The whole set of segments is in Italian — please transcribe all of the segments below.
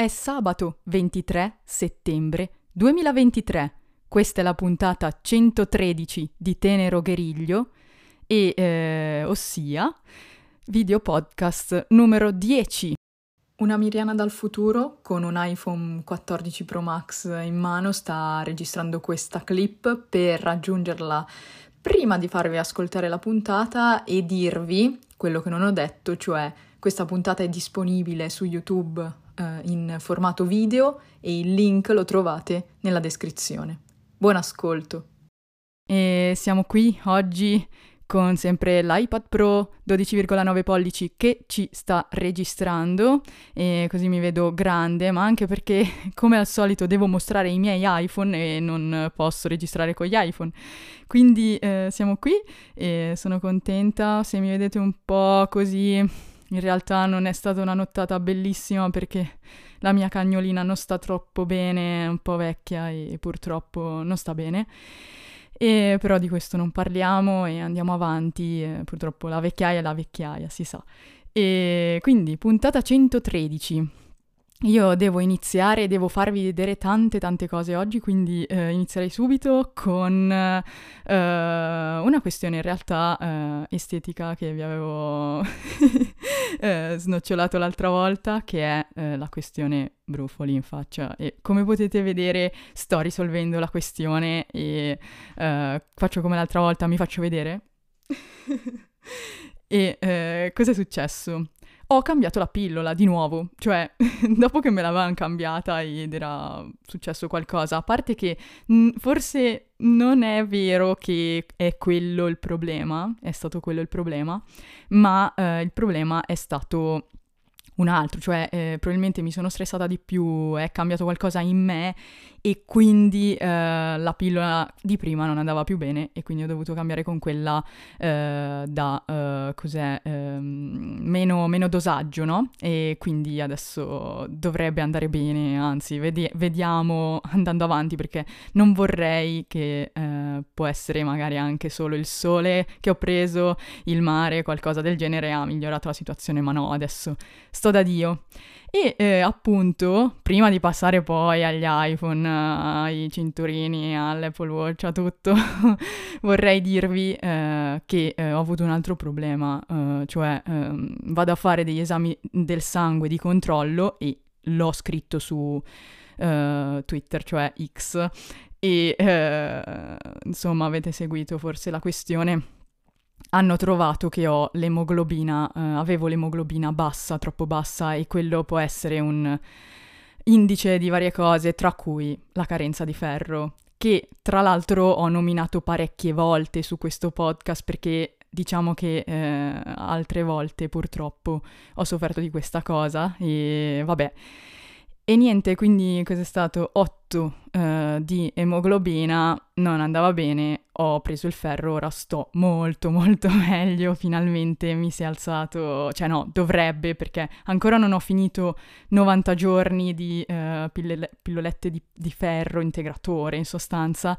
È sabato 23 settembre 2023. Questa è la puntata 113 di Tenero Gueriglio e eh, ossia video podcast numero 10. Una Miriana dal futuro con un iPhone 14 Pro Max in mano sta registrando questa clip per raggiungerla prima di farvi ascoltare la puntata e dirvi quello che non ho detto, cioè questa puntata è disponibile su YouTube eh, in formato video e il link lo trovate nella descrizione. Buon ascolto! E siamo qui oggi con sempre l'iPad Pro 12,9 pollici che ci sta registrando e così mi vedo grande, ma anche perché come al solito devo mostrare i miei iPhone e non posso registrare con gli iPhone. Quindi eh, siamo qui e sono contenta, se mi vedete un po' così in realtà non è stata una nottata bellissima perché la mia cagnolina non sta troppo bene, è un po' vecchia e purtroppo non sta bene. E però di questo non parliamo e andiamo avanti, eh, purtroppo la vecchiaia è la vecchiaia, si sa. E quindi puntata 113. Io devo iniziare, devo farvi vedere tante tante cose oggi, quindi eh, inizierei subito con eh, una questione in realtà eh, estetica che vi avevo eh, snocciolato l'altra volta, che è eh, la questione brufoli in faccia. E come potete vedere sto risolvendo la questione e eh, faccio come l'altra volta, mi faccio vedere. e cosa è successo? Ho cambiato la pillola di nuovo, cioè dopo che me l'avevano cambiata ed era successo qualcosa, a parte che mh, forse non è vero che è quello il problema, è stato quello il problema, ma eh, il problema è stato un altro, cioè eh, probabilmente mi sono stressata di più, è cambiato qualcosa in me e quindi eh, la pillola di prima non andava più bene e quindi ho dovuto cambiare con quella eh, da, eh, cos'è, ehm, meno, meno, dosaggio, no? E quindi adesso dovrebbe andare bene, anzi vedi- vediamo andando avanti perché non vorrei che eh, può essere magari anche solo il sole che ho preso, il mare, qualcosa del genere ha migliorato la situazione, ma no, adesso sto da Dio. E eh, appunto, prima di passare poi agli iPhone, ai cinturini, all'Apple Watch, a tutto, vorrei dirvi eh, che eh, ho avuto un altro problema, eh, cioè ehm, vado a fare degli esami del sangue di controllo e l'ho scritto su eh, Twitter, cioè X, e eh, insomma avete seguito forse la questione hanno trovato che ho l'emoglobina, eh, avevo l'emoglobina bassa, troppo bassa, e quello può essere un indice di varie cose, tra cui la carenza di ferro, che tra l'altro ho nominato parecchie volte su questo podcast perché diciamo che eh, altre volte purtroppo ho sofferto di questa cosa e vabbè. E niente, quindi cos'è stato? 8 uh, di emoglobina, non andava bene, ho preso il ferro, ora sto molto molto meglio, finalmente mi si è alzato, cioè no, dovrebbe perché ancora non ho finito 90 giorni di uh, pille- pillolette di, di ferro integratore in sostanza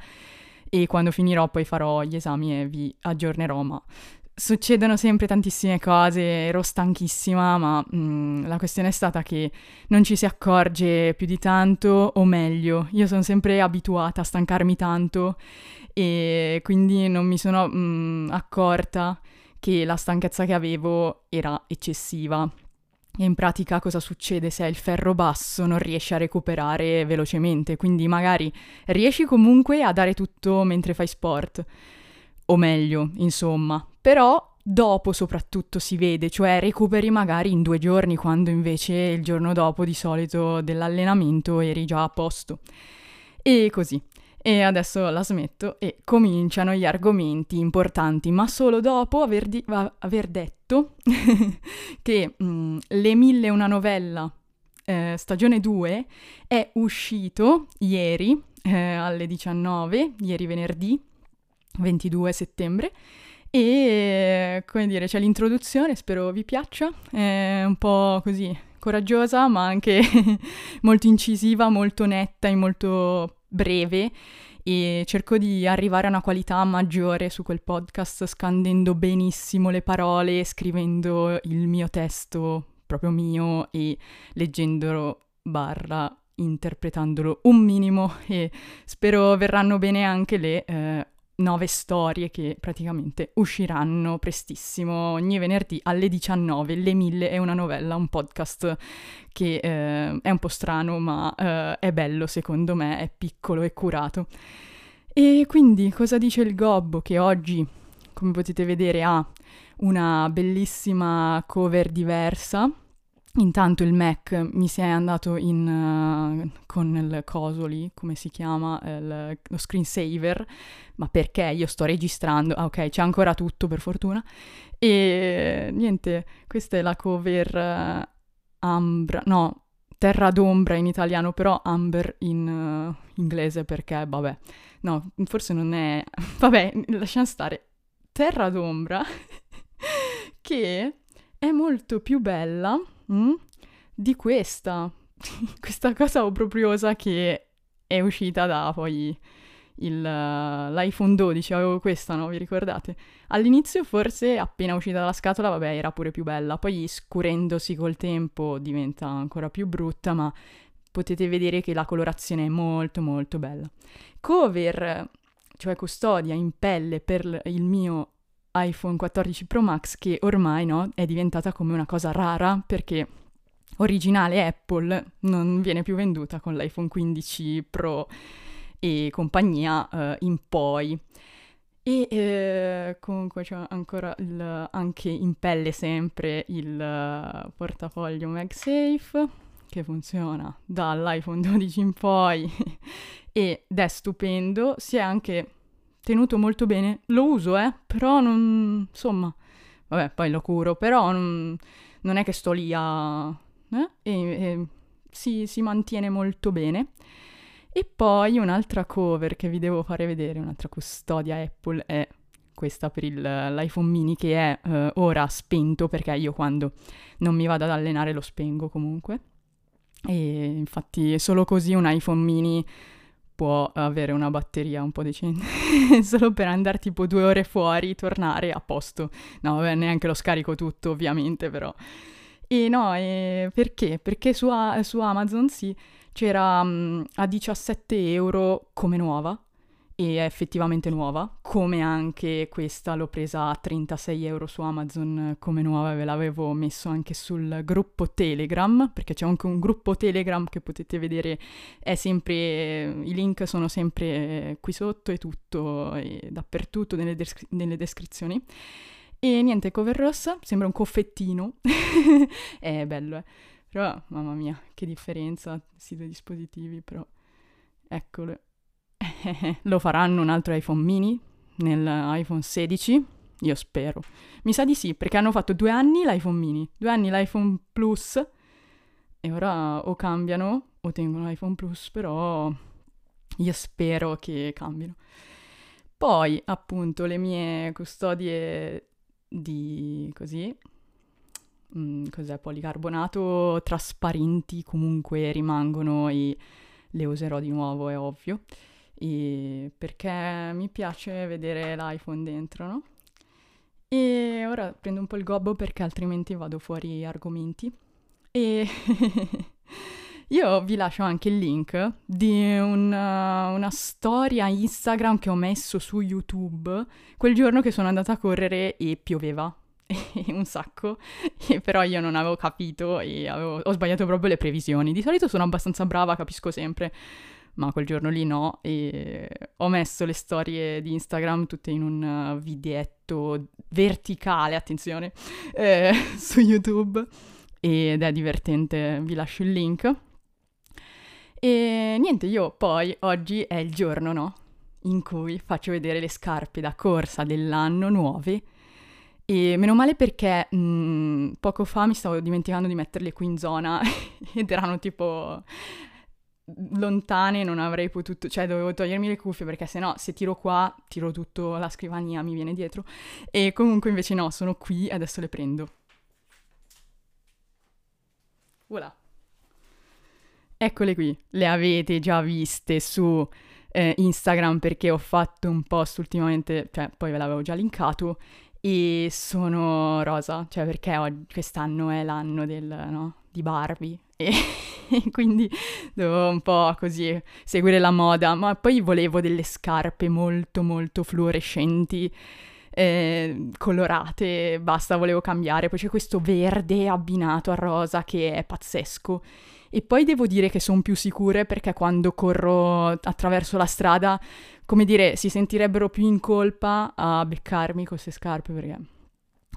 e quando finirò poi farò gli esami e vi aggiornerò, ma succedono sempre tantissime cose, ero stanchissima, ma mh, mm, la questione è stata che non ci si accorge più di tanto, o meglio, io sono sempre abituata a stancarmi tanto e quindi non mi sono mh, mm, accorta che la stanchezza che avevo era eccessiva. E in pratica cosa succede se hai il ferro basso non riesci a recuperare velocemente, quindi magari riesci comunque a dare tutto mentre fai sport o meglio, insomma, però dopo soprattutto si vede, cioè recuperi magari in due giorni quando invece il giorno dopo di solito dell'allenamento eri già a posto. E così. E adesso la smetto e cominciano gli argomenti importanti, ma solo dopo aver, di- aver detto che mh, mm, Le mille e una novella eh, stagione 2 è uscito ieri eh, alle 19, ieri venerdì 22 settembre e, come dire, c'è l'introduzione, spero vi piaccia, è un po' così coraggiosa, ma anche molto incisiva, molto netta e molto breve. E cerco di arrivare a una qualità maggiore su quel podcast scandendo benissimo le parole, scrivendo il mio testo proprio mio e leggendolo barra interpretandolo un minimo. E spero verranno bene anche le eh, nove storie che praticamente usciranno prestissimo ogni venerdì alle 19. Le mille è una novella, un podcast che eh, è un po' strano ma eh, è bello secondo me, è piccolo e curato. E quindi cosa dice il Gobbo che oggi, come potete vedere, ha una bellissima cover diversa Intanto il Mac mi si è andato in, uh, con il coso lì, come si chiama, il, lo screensaver, ma perché? Io sto registrando, ah ok, c'è ancora tutto per fortuna, e niente, questa è la cover uh, Ambra, no, Terra d'ombra in italiano, però Amber in uh, inglese perché, vabbè, no, forse non è, vabbè, lasciamo stare, Terra d'ombra, che è molto più bella mm, di questa, questa cosa obbrobriosa che è uscita da poi il, l'iPhone 12, avevo questa, no? Vi ricordate? All'inizio forse appena uscita dalla scatola, vabbè, era pure più bella, poi scurendosi col tempo diventa ancora più brutta, ma potete vedere che la colorazione è molto molto bella. Cover, cioè custodia in pelle per il mio iPhone 14 Pro Max che ormai no, è diventata come una cosa rara perché originale Apple non viene più venduta con l'iPhone 15 Pro e compagnia uh, in poi. E eh, comunque c'è ancora il, anche in pelle sempre il uh, portafoglio MagSafe che funziona dall'iPhone 12 in poi ed è stupendo, si è anche tenuto molto bene. Lo uso, eh, però non... insomma, vabbè, poi lo curo, però non, non è che sto lì a... Eh? E, e si, si mantiene molto bene. E poi un'altra cover che vi devo fare vedere, un'altra custodia Apple è questa per il, l'iPhone mini che è uh, ora spento perché io quando non mi vado ad allenare lo spengo comunque. E infatti solo così un iPhone mini può avere una batteria un po' decente, solo per andare tipo due ore fuori, tornare a posto. No, vabbè, neanche lo scarico tutto, ovviamente, però. E no, e perché? Perché su, su Amazon sì, c'era um, a 17 euro come nuova, e è effettivamente nuova, come anche questa l'ho presa a 36 euro su Amazon come nuova, ve l'avevo messo anche sul gruppo Telegram, perché c'è anche un gruppo Telegram che potete vedere, è sempre, i link sono sempre qui sotto e tutto, e dappertutto nelle, descri- nelle descrizioni. E niente, cover rossa, sembra un coffettino, è bello, eh. Però, mamma mia, che differenza, questi due dispositivi, però, eccolo lo faranno un altro iPhone mini nell'iPhone 16? Io spero. Mi sa di sì, perché hanno fatto due anni l'iPhone mini, due anni l'iPhone Plus e ora o cambiano o tengono l'iPhone Plus, però io spero che cambino. Poi, appunto, le mie custodie di così, mm, cos'è, policarbonato trasparenti comunque rimangono e le userò di nuovo, è ovvio e perché mi piace vedere l'iPhone dentro, no? E ora prendo un po' il gobbo perché altrimenti vado fuori argomenti. E io vi lascio anche il link di una, una, storia Instagram che ho messo su YouTube quel giorno che sono andata a correre e pioveva. un sacco, però io non avevo capito e avevo, ho sbagliato proprio le previsioni. Di solito sono abbastanza brava, capisco sempre ma quel giorno lì no e ho messo le storie di Instagram tutte in un uh, videetto verticale, attenzione, eh, su YouTube ed è divertente, vi lascio il link. E niente, io poi oggi è il giorno, no? In cui faccio vedere le scarpe da corsa dell'anno nuove. E meno male perché mh, mm, poco fa mi stavo dimenticando di metterle qui in zona ed erano tipo lontane non avrei potuto, cioè dovevo togliermi le cuffie perché sennò se tiro qua tiro tutto la scrivania, mi viene dietro e comunque invece no, sono qui adesso le prendo. Voilà. Eccole qui, le avete già viste su eh, Instagram perché ho fatto un post ultimamente, cioè poi ve l'avevo già linkato e sono rosa, cioè perché quest'anno è l'anno del, no, di Barbie e quindi dovevo un po' così seguire la moda, ma poi volevo delle scarpe molto molto fluorescenti. Eh, colorate, basta, volevo cambiare. Poi c'è questo verde abbinato a rosa che è pazzesco. E poi devo dire che sono più sicure perché quando corro attraverso la strada, come dire, si sentirebbero più in colpa a beccarmi queste scarpe perché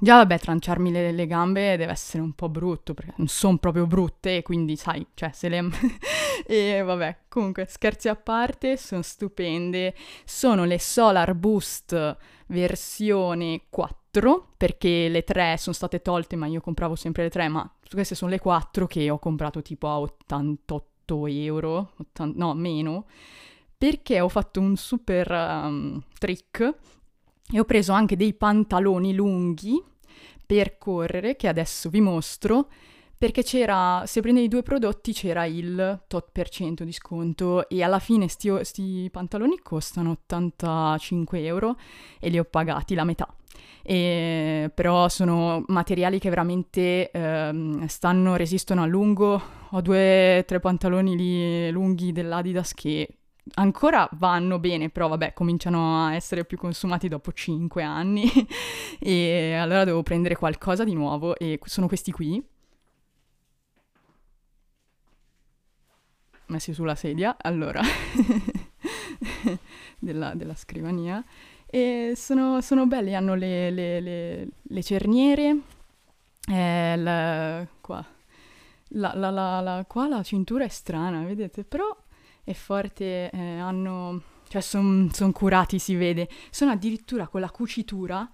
Già, vabbè, tranciarmi le, le, gambe deve essere un po' brutto, perché non sono proprio brutte, quindi, sai, cioè, se le... e vabbè, comunque, scherzi a parte, sono stupende. Sono le Solar Boost versione 4, perché le 3 sono state tolte, ma io compravo sempre le 3, ma queste sono le 4 che ho comprato tipo a 88 euro, 80, no, meno, perché ho fatto un super um, trick e ho preso anche dei pantaloni lunghi per correre, che adesso vi mostro, perché c'era, se prendevi due prodotti c'era il tot per cento di sconto e alla fine questi pantaloni costano 85 euro e li ho pagati la metà. E, però sono materiali che veramente ehm, stanno, resistono a lungo. Ho due o tre pantaloni lì lunghi dell'Adidas che ancora vanno bene, però vabbè, cominciano a essere più consumati dopo 5 anni e allora devo prendere qualcosa di nuovo e sono questi qui. Messi sulla sedia, allora, della, della, scrivania. E sono, sono belli, hanno le, le, le, le cerniere, eh, la, qua. La, la, la, qua la cintura è strana, vedete? Però è forte, eh, hanno... cioè sono son curati, si vede. Sono addirittura con la cucitura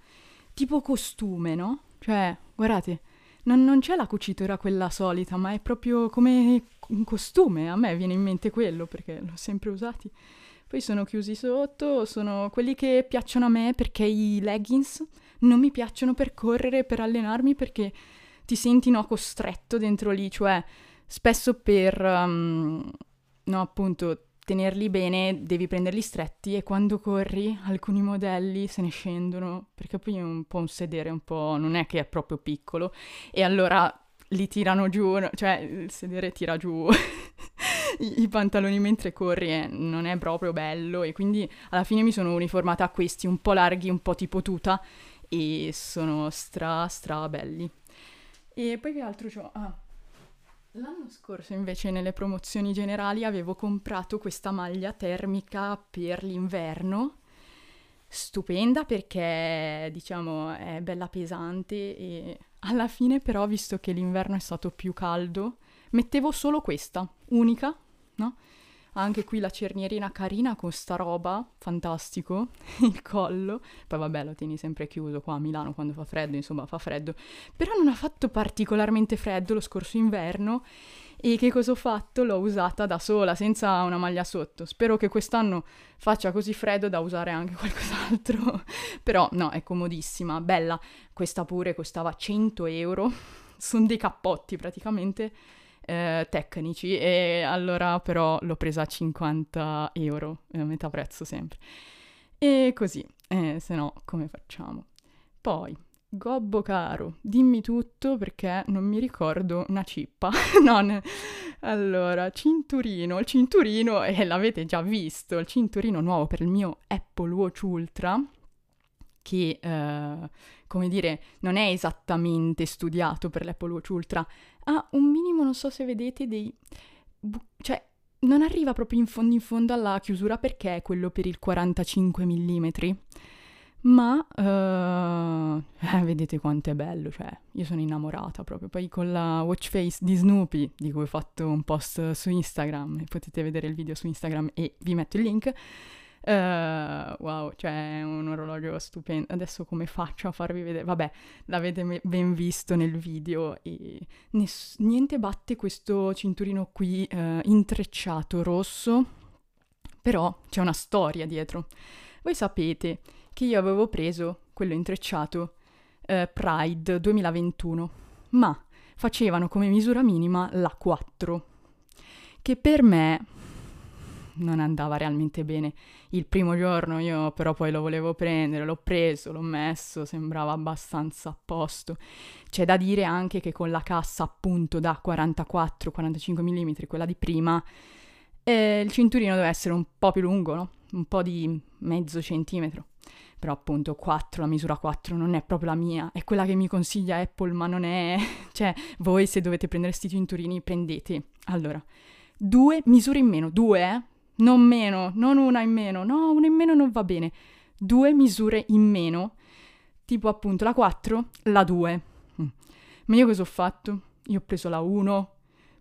tipo costume, no? Cioè, guardate, non, non c'è la cucitura quella solita, ma è proprio come un costume. A me viene in mente quello, perché l'ho sempre usati. Poi sono chiusi sotto, sono quelli che piacciono a me perché i leggings non mi piacciono per correre, per allenarmi, perché ti senti no, costretto dentro lì, cioè spesso per um, no, appunto, tenerli bene devi prenderli stretti e quando corri alcuni modelli se ne scendono perché poi è un po' un sedere un po' non è che è proprio piccolo e allora li tirano giù, cioè il sedere tira giù i, i, pantaloni mentre corri e non è proprio bello e quindi alla fine mi sono uniformata a questi un po' larghi, un po' tipo tuta e sono stra stra belli. E poi che altro c'ho? Ah, L'anno scorso invece nelle promozioni generali avevo comprato questa maglia termica per l'inverno, stupenda perché diciamo è bella pesante e alla fine però visto che l'inverno è stato più caldo mettevo solo questa, unica, no? Anche qui la cernierina carina con sta roba, fantastico, il collo. Poi vabbè lo tieni sempre chiuso qua a Milano quando fa freddo, insomma fa freddo. Però non ha fatto particolarmente freddo lo scorso inverno e che cosa ho fatto? L'ho usata da sola, senza una maglia sotto. Spero che quest'anno faccia così freddo da usare anche qualcos'altro. Però no, è comodissima, bella. Questa pure costava 100 euro. Sono dei cappotti praticamente eh, tecnici e allora però l'ho presa a 50 euro, a metà prezzo sempre. E così, eh, se no come facciamo? Poi, Gobbo caro, dimmi tutto perché non mi ricordo una cippa. no, ne... Allora, cinturino, il cinturino, eh, l'avete già visto, il cinturino nuovo per il mio Apple Watch Ultra, che, eh, come dire, non è esattamente studiato per l'Apple Watch Ultra, ha un minimo, non so se vedete, dei... Bu- cioè, non arriva proprio in fondo in fondo alla chiusura perché è quello per il 45 mm. Ma uh, eh, vedete quanto è bello, cioè io sono innamorata proprio. Poi con la watch face di Snoopy, di cui ho fatto un post su Instagram, potete vedere il video su Instagram e vi metto il link. Uh, wow, cioè è un orologio stupendo. Adesso come faccio a farvi vedere? Vabbè, l'avete ben visto nel video e ness- niente batte questo cinturino qui uh, intrecciato rosso, però c'è una storia dietro. Voi sapete che io avevo preso quello intrecciato uh, Pride 2021, ma facevano come misura minima la 4, che per me non andava realmente bene. Il primo giorno io però poi lo volevo prendere, l'ho preso, l'ho messo, sembrava abbastanza a posto. C'è da dire anche che con la cassa appunto da 44-45 mm, quella di prima, eh, il cinturino deve essere un po' più lungo, no? Un po' di mezzo centimetro. Però appunto 4, la misura 4 non è proprio la mia, è quella che mi consiglia Apple, ma non è... cioè, voi se dovete prendere questi cinturini prendete. Allora, due misure in meno, due, eh? Non meno, non una in meno, no, una in meno non va bene. Due misure in meno, tipo appunto la 4, la 2. Mm. Ma io cosa ho fatto? Io ho preso la 1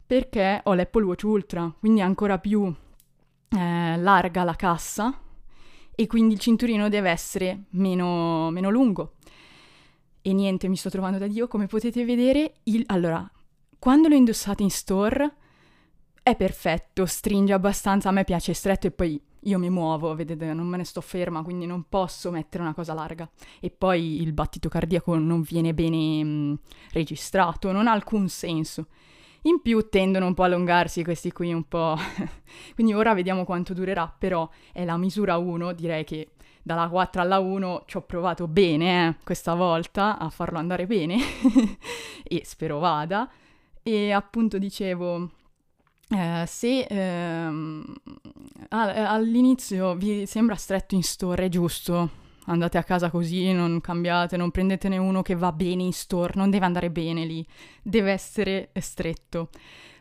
perché ho l'Apple Watch Ultra, quindi è ancora più eh, larga la cassa e quindi il cinturino deve essere meno, meno lungo. E niente, mi sto trovando da Dio, come potete vedere, il... allora, quando lo indossate in store è perfetto, stringe abbastanza, a me piace stretto e poi io mi muovo, vedete, non me ne sto ferma, quindi non posso mettere una cosa larga. E poi il battito cardiaco non viene bene mh, mm, registrato, non ha alcun senso. In più tendono un po' a allungarsi questi qui un po'. Quindi ora vediamo quanto durerà, però è la misura 1, direi che dalla 4 alla 1 ci ho provato bene eh, questa volta a farlo andare bene e spero vada. E appunto dicevo, eh, se ehm, all'inizio vi sembra stretto in store, giusto, andate a casa così, non cambiate, non prendetene uno che va bene in store, non deve andare bene lì, deve essere stretto.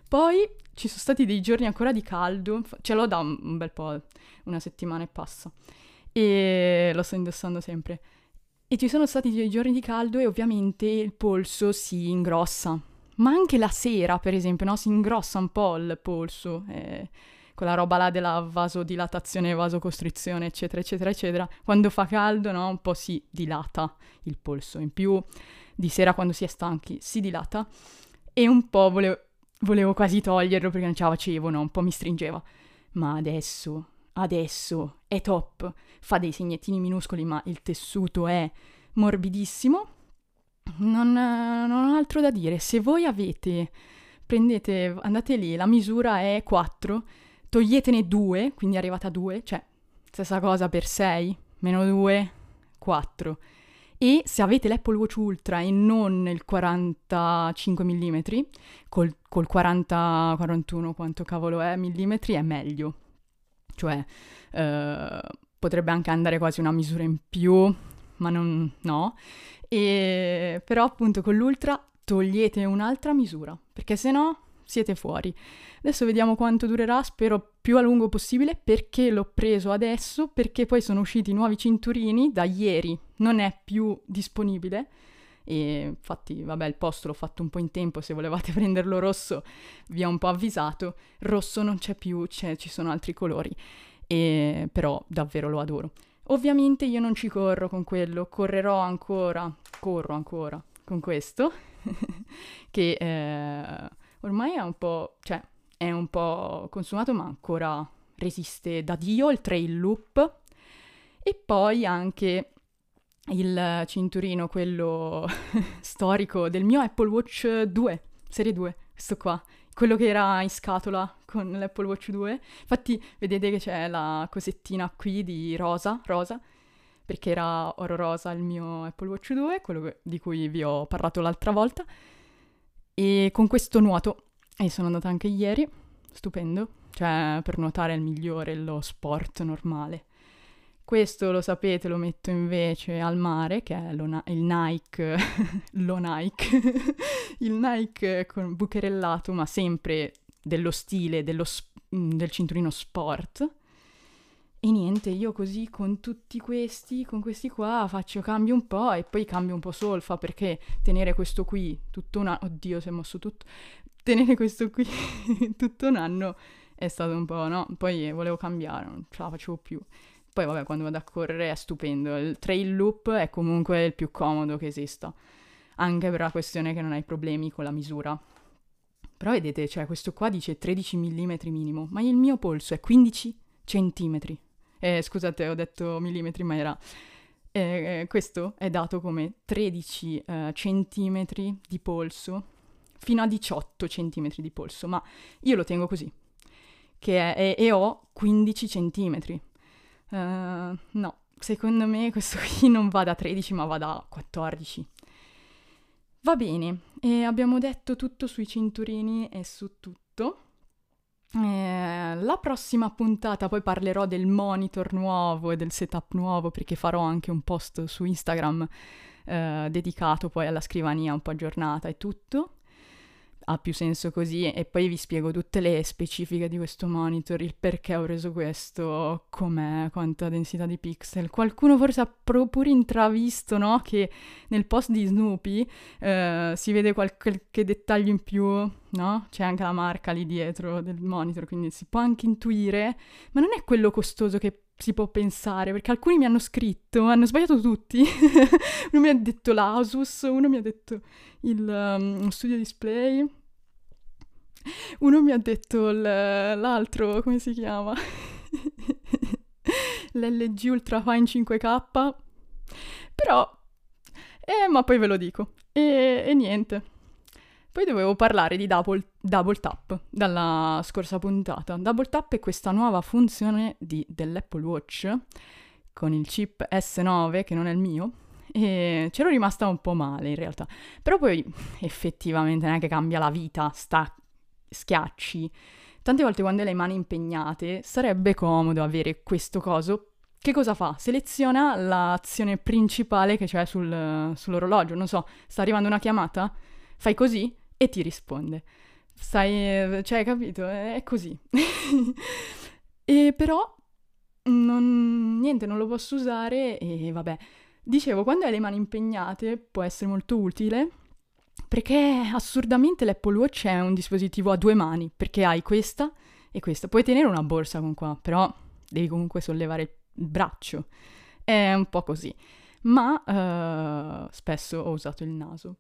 Poi ci sono stati dei giorni ancora di caldo, ce l'ho da un bel po', una settimana e passa, e lo sto indossando sempre. E ci sono stati dei giorni di caldo e ovviamente il polso si ingrossa, ma anche la sera, per esempio, no? Si ingrossa un po' il polso. Eh quella roba là della vasodilatazione, vasocostrizione, eccetera, eccetera, eccetera, quando fa caldo, no, un po' si dilata il polso. In più, di sera quando si è stanchi, si dilata. E un po' volevo, volevo quasi toglierlo perché non ce la facevo, no? Un po' mi stringeva. Ma adesso, adesso, è top. Fa dei segnettini minuscoli, ma il tessuto è morbidissimo. Non, non ho altro da dire. Se voi avete prendete, andate lì, la misura è 4, toglietene 2, quindi arrivate a 2, cioè stessa cosa per 6, meno 2, 4. E se avete l'Apple Watch Ultra e non il 45 mm, col, col 40-41 quanto cavolo è millimetri, è meglio. Cioè, eh, potrebbe anche andare quasi una misura in più, ma non, no. E, però appunto con l'Ultra togliete un'altra misura, perché se no siete fuori. Adesso vediamo quanto durerà, spero più a lungo possibile, perché l'ho preso adesso, perché poi sono usciti nuovi cinturini da ieri, non è più disponibile. E infatti, vabbè, il posto l'ho fatto un po' in tempo, se volevate prenderlo rosso vi ho un po' avvisato. Rosso non c'è più, c'è, ci sono altri colori, e, però davvero lo adoro. Ovviamente io non ci corro con quello, correrò ancora, corro ancora con questo, che eh, ormai è un po', cioè, è un po' consumato, ma ancora resiste da Dio, il trail loop. E poi anche il cinturino, quello storico del mio Apple Watch 2, serie 2, questo qua, quello che era in scatola con l'Apple Watch 2. Infatti vedete che c'è la cosettina qui di rosa, rosa, perché era oro rosa il mio Apple Watch 2, quello di cui vi ho parlato l'altra volta. E con questo nuoto, e sono andata anche ieri, stupendo, cioè per nuotare è il migliore, lo sport normale. Questo lo sapete, lo metto invece al mare, che è lo, il Nike, lo Nike, il Nike con bucherellato, ma sempre dello stile dello, del cinturino sport. E niente, io così con tutti questi, con questi qua, faccio cambio un po' e poi cambio un po' solfa perché tenere questo qui tutto un anno, oddio si è mosso tutto, tenere questo qui tutto un anno è stato un po', no? Poi volevo cambiare, non ce la facevo più. Poi vabbè, quando vado a correre è stupendo, il trail loop è comunque il più comodo che esista, anche per la questione che non hai problemi con la misura. Però vedete, cioè questo qua dice 13 mm minimo, ma il mio polso è 15 centimetri. Eh, scusate, ho detto millimetri, ma era... Eh, questo è dato come 13 eh, centimetri di polso fino a 18 centimetri di polso, ma io lo tengo così. che è, e, e ho 15 centimetri. Uh, no, secondo me questo qui non va da 13 ma va da 14. Va bene, e abbiamo detto tutto sui cinturini e su tutto. Eh, la prossima puntata poi parlerò del monitor nuovo e del setup nuovo perché farò anche un post su Instagram eh, dedicato poi alla scrivania un po' aggiornata e tutto ha più senso così e poi vi spiego tutte le specifiche di questo monitor, il perché ho preso questo, com'è, quanta densità di pixel. Qualcuno forse ha pure intravisto, no? Che nel post di Snoopy eh, si vede qualche dettaglio in più, no? C'è anche la marca lì dietro del monitor, quindi si può anche intuire, ma non è quello costoso che si può pensare, perché alcuni mi hanno scritto, hanno sbagliato tutti. uno mi ha detto l'Asus, uno mi ha detto il um, studio display, uno mi ha detto l'altro, come si chiama? L'LG Ultrafine 5K. Però, eh, ma poi ve lo dico. E, e niente. Poi dovevo parlare di double, double, Tap dalla scorsa puntata. Double Tap è questa nuova funzione di, dell'Apple Watch con il chip S9 che non è il mio e c'ero rimasta un po' male in realtà. Però poi effettivamente non è che cambia la vita, sta schiacci. Tante volte quando hai le mani impegnate sarebbe comodo avere questo coso. Che cosa fa? Seleziona l'azione principale che c'è sul, sull'orologio. Non so, sta arrivando una chiamata? Fai così e ti risponde. Stai, cioè, capito? È così. e però, non, niente, non lo posso usare e vabbè. Dicevo, quando hai le mani impegnate può essere molto utile perché assurdamente l'Apple Watch è un dispositivo a due mani, perché hai questa e questa. Puoi tenere una borsa con qua, però devi comunque sollevare il braccio. È un po' così. Ma uh, spesso ho usato il naso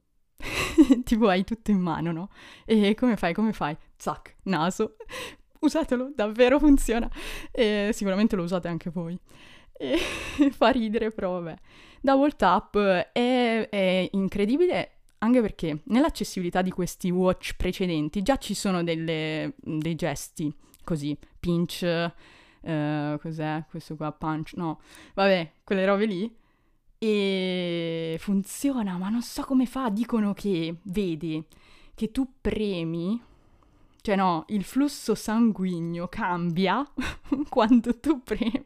tipo hai tutto in mano, no? E come fai, come fai? Zac, naso. Usatelo, davvero funziona. E sicuramente lo usate anche voi. E fa ridere, però vabbè. Double Tap è, è incredibile anche perché nell'accessibilità di questi watch precedenti già ci sono delle, dei gesti così, pinch, uh, cos'è questo qua, punch, no, vabbè, quelle robe lì e funziona, ma non so come fa. Dicono che vedi che tu premi, cioè no, il flusso sanguigno cambia quando tu premi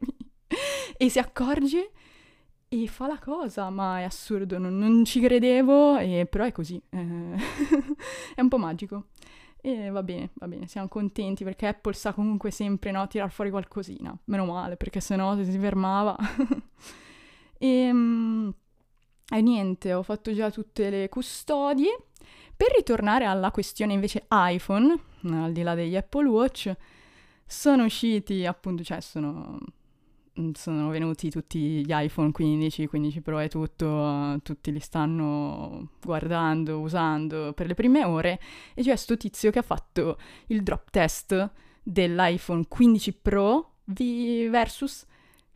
e si accorge e fa la cosa, ma è assurdo, non, non ci credevo, e, però è così, eh, è un po' magico. E va bene, va bene, siamo contenti perché Apple sa comunque sempre no, tirar fuori qualcosina, meno male, perché sennò se si fermava E, ehm, e niente, ho fatto già tutte le custodie. Per ritornare alla questione invece iPhone, al di là degli Apple Watch, sono usciti appunto, cioè sono, sono venuti tutti gli iPhone 15, 15 Pro e tutto, tutti li stanno guardando, usando per le prime ore e c'è sto tizio che ha fatto il drop test dell'iPhone 15 Pro versus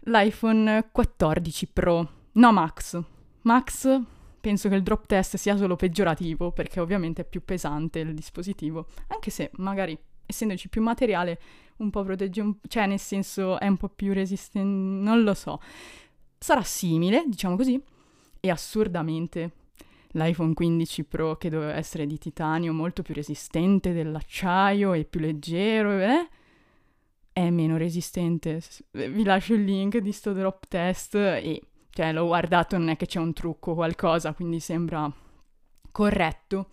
l'iPhone 14 Pro, no Max. Max penso che il drop test sia solo peggiorativo perché ovviamente è più pesante il dispositivo, anche se magari essendoci più materiale un po' protegge, un... cioè nel senso è un po' più resistente, non lo so. Sarà simile, diciamo così, e assurdamente l'iPhone 15 Pro che doveva essere di titanio molto più resistente dell'acciaio e più leggero, eh? È meno resistente. Vi lascio il link di sto drop test e cioè l'ho guardato, non è che c'è un trucco o qualcosa, quindi sembra corretto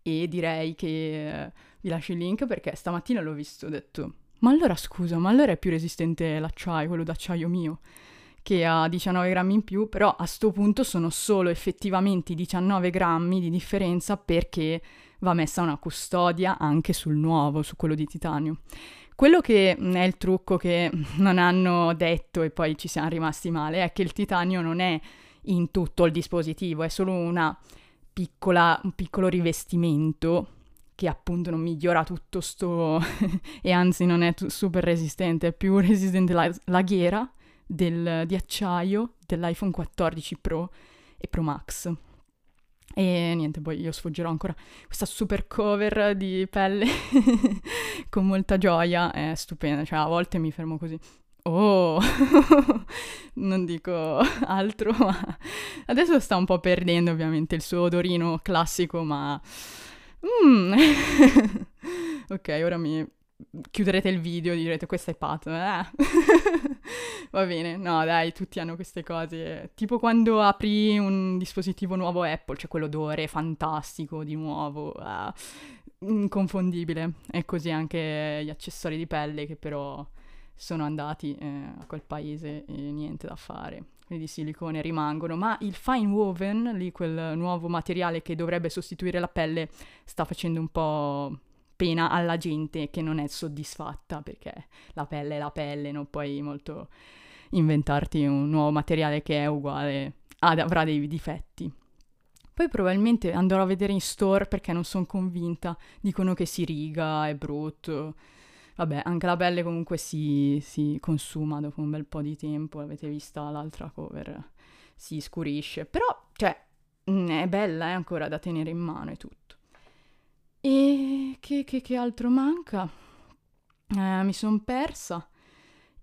e direi che eh, vi lascio il link perché stamattina l'ho visto ho detto ma allora scusa, ma allora è più resistente l'acciaio, quello d'acciaio mio, che ha 19 grammi in più, però a sto punto sono solo effettivamente 19 grammi di differenza perché va messa una custodia anche sul nuovo, su quello di titanio. Quello che è il trucco che non hanno detto e poi ci siamo rimasti male è che il titanio non è in tutto il dispositivo, è solo piccola, un piccolo rivestimento che appunto non migliora tutto sto e anzi non è t- super resistente, è più resistente la, la ghiera del, di acciaio dell'iPhone 14 Pro e Pro Max. E niente, poi io sfoggerò ancora questa super cover di pelle con molta gioia, è stupenda, cioè a volte mi fermo così. Oh, non dico altro, ma adesso sta un po' perdendo ovviamente il suo odorino classico, ma... Mm. ok, ora mi chiuderete il video e direte questo è patto. Eh? Va bene, no dai, tutti hanno queste cose. Tipo quando apri un dispositivo nuovo Apple, c'è quell'odore fantastico di nuovo, eh, inconfondibile. E così anche gli accessori di pelle che però sono andati eh, a quel paese e niente da fare. Quelli di silicone rimangono, ma il fine woven, lì quel nuovo materiale che dovrebbe sostituire la pelle, sta facendo un po' pena alla gente che non è soddisfatta perché la pelle è la pelle, non puoi molto inventarti un nuovo materiale che è uguale, ad, avrà dei difetti. Poi probabilmente andrò a vedere in store perché non sono convinta, dicono che si riga, è brutto. Vabbè, anche la pelle comunque si, si consuma dopo un bel po' di tempo, avete vista l'altra cover, si scurisce, però, cioè, mm, è bella, è ancora da tenere in mano e tutto. E che, che, che altro manca? Eh, mi sono persa.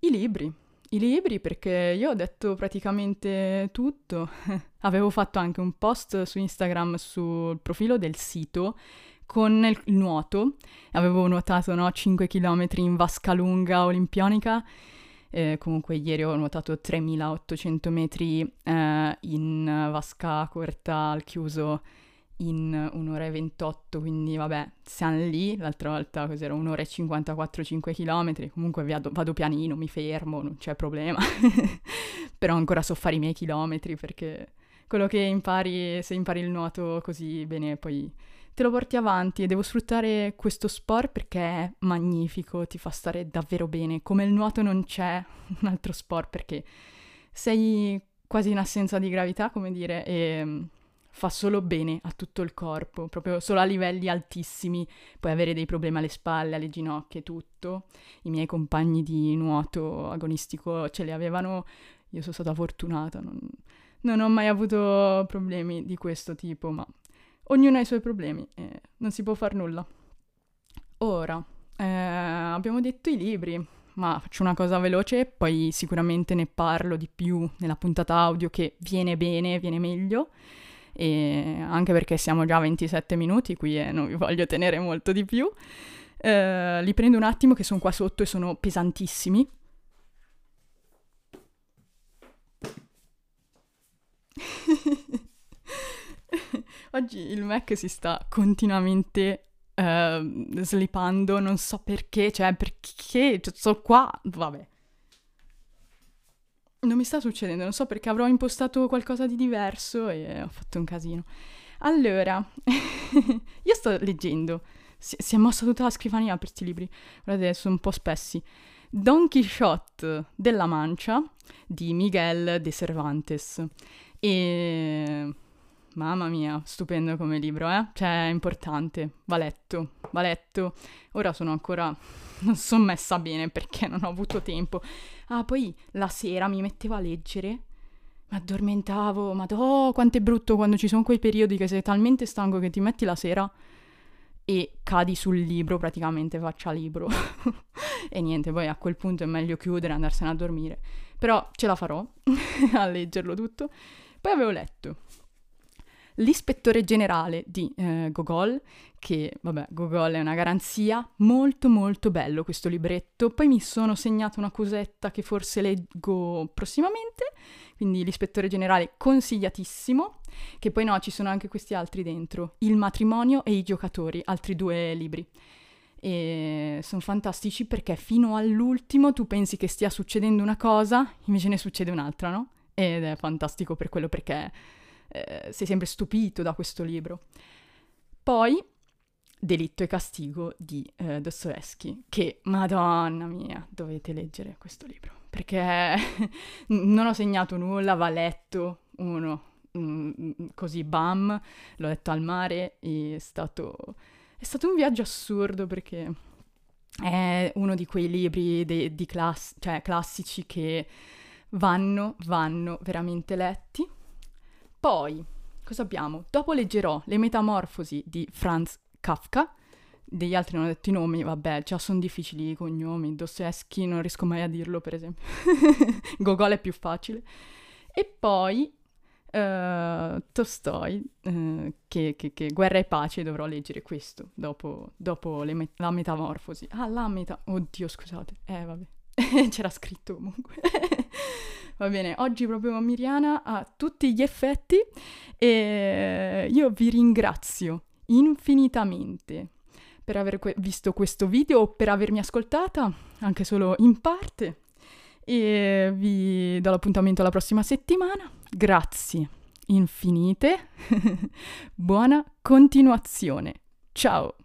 I libri. I libri perché io ho detto praticamente tutto. Avevo fatto anche un post su Instagram sul profilo del sito con il nuoto. Avevo nuotato no, 5 km in vasca lunga olimpionica. Eh, comunque ieri ho nuotato 3800 metri eh, in vasca corta al chiuso in un'ora e 28, quindi vabbè, siamo lì, l'altra volta cos'era un'ora e 54, 5 km, comunque vado, vado pianino, mi fermo, non c'è problema, però ancora so fare i miei chilometri perché quello che impari, se impari il nuoto così bene, poi te lo porti avanti. E devo sfruttare questo sport perché è magnifico, ti fa stare davvero bene, come il nuoto non c'è un altro sport perché sei quasi in assenza di gravità, come dire, e fa solo bene a tutto il corpo, proprio solo a livelli altissimi, puoi avere dei problemi alle spalle, alle ginocchia e tutto. I miei compagni di nuoto agonistico ce li avevano, io sono stata fortunata, non, non ho mai avuto problemi di questo tipo, ma ognuno ha i suoi problemi e non si può fare nulla. Ora, eh, abbiamo detto i libri, ma faccio una cosa veloce, poi sicuramente ne parlo di più nella puntata audio che viene bene, viene meglio e anche perché siamo già a 27 minuti qui e non vi voglio tenere molto di più. Eh, li prendo un attimo che sono qua sotto e sono pesantissimi. Oggi il Mac si sta continuamente uh, slipando, non so perché, cioè perché, cioè, sto qua, vabbè. Non mi sta succedendo, non so perché avrò impostato qualcosa di diverso e ho fatto un casino. Allora, io sto leggendo, si, si, è mossa tutta la scrivania per questi libri, guardate, sono un po' spessi. Don Quixote della Mancia di Miguel de Cervantes. E mamma mia, stupendo come libro, eh? Cioè, è importante, va letto, va letto. Ora sono ancora non sono messa bene perché non ho avuto tempo. Ah, poi la sera mi mettevo a leggere, mi addormentavo, ma oh, quanto è brutto quando ci sono quei periodi che sei talmente stanco che ti metti la sera e cadi sul libro, praticamente faccia libro. e niente, poi a quel punto è meglio chiudere e andarsene a dormire. Però ce la farò a leggerlo tutto. Poi avevo letto l'ispettore generale di eh, Gogol, che vabbè, Gogol è una garanzia, molto molto bello questo libretto. Poi mi sono segnato una cosetta che forse leggo prossimamente, quindi l'ispettore generale consigliatissimo, che poi no, ci sono anche questi altri dentro, Il matrimonio e i giocatori, altri due libri. E sono fantastici perché fino all'ultimo tu pensi che stia succedendo una cosa, invece ne succede un'altra, no? Ed è fantastico per quello perché eh, sei sempre stupito da questo libro. Poi Delitto e castigo di eh, Dostoevsky, che, madonna mia, dovete leggere questo libro, perché non ho segnato nulla, va letto, uno, mm, mm, così bam, l'ho letto al mare, è stato, è stato un viaggio assurdo perché è uno di quei libri de, di class- cioè, classici che vanno, vanno veramente letti poi cosa abbiamo? Dopo leggerò Le Metamorfosi di Franz Kafka. Degli altri non ho detto i nomi, vabbè, già sono difficili i cognomi. Dostoevsky non riesco mai a dirlo, per esempio. Gogol è più facile. E poi uh, Tolstoi, uh, che, che, che, Guerra e Pace, dovrò leggere questo dopo, dopo me- la metamorfosi. Ah, la meta... Oddio, scusate. Eh, vabbè. C'era scritto comunque. Va bene, oggi proprio Miriana a tutti gli effetti e io vi ringrazio infinitamente per aver que- visto questo video o per avermi ascoltata, anche solo in parte. E vi do l'appuntamento alla prossima settimana. Grazie infinite. Buona continuazione. Ciao!